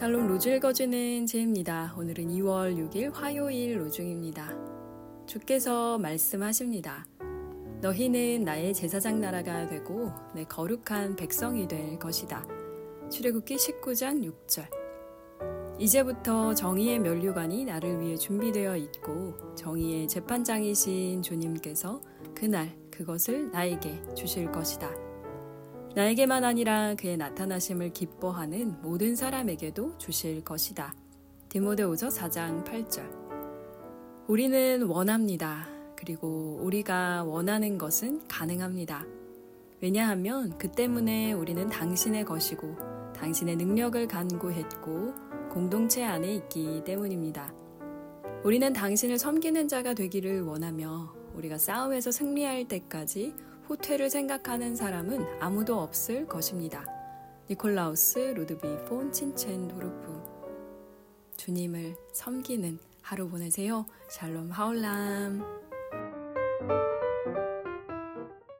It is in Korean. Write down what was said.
샬롬 로즈 읽어주는 제입니다. 오늘은 2월 6일 화요일 로중입니다. 주께서 말씀하십니다. 너희는 나의 제사장 나라가 되고 내 거룩한 백성이 될 것이다. 출애굽기 19장 6절. 이제부터 정의의 면류관이 나를 위해 준비되어 있고 정의의 재판장이신 주님께서 그날 그것을 나에게 주실 것이다. 나에게만 아니라 그의 나타나심을 기뻐하는 모든 사람에게도 주실 것이다. 디모데오서 4장 8절. 우리는 원합니다. 그리고 우리가 원하는 것은 가능합니다. 왜냐하면 그 때문에 우리는 당신의 것이고 당신의 능력을 간구했고 공동체 안에 있기 때문입니다. 우리는 당신을 섬기는 자가 되기를 원하며 우리가 싸움에서 승리할 때까지 호퇴를 생각하는 사람은 아무도 없을 것입니다. 니콜라우스 루드비 폰 친첸 도르프 주님을 섬기는 하루 보내세요. 샬롬 하울람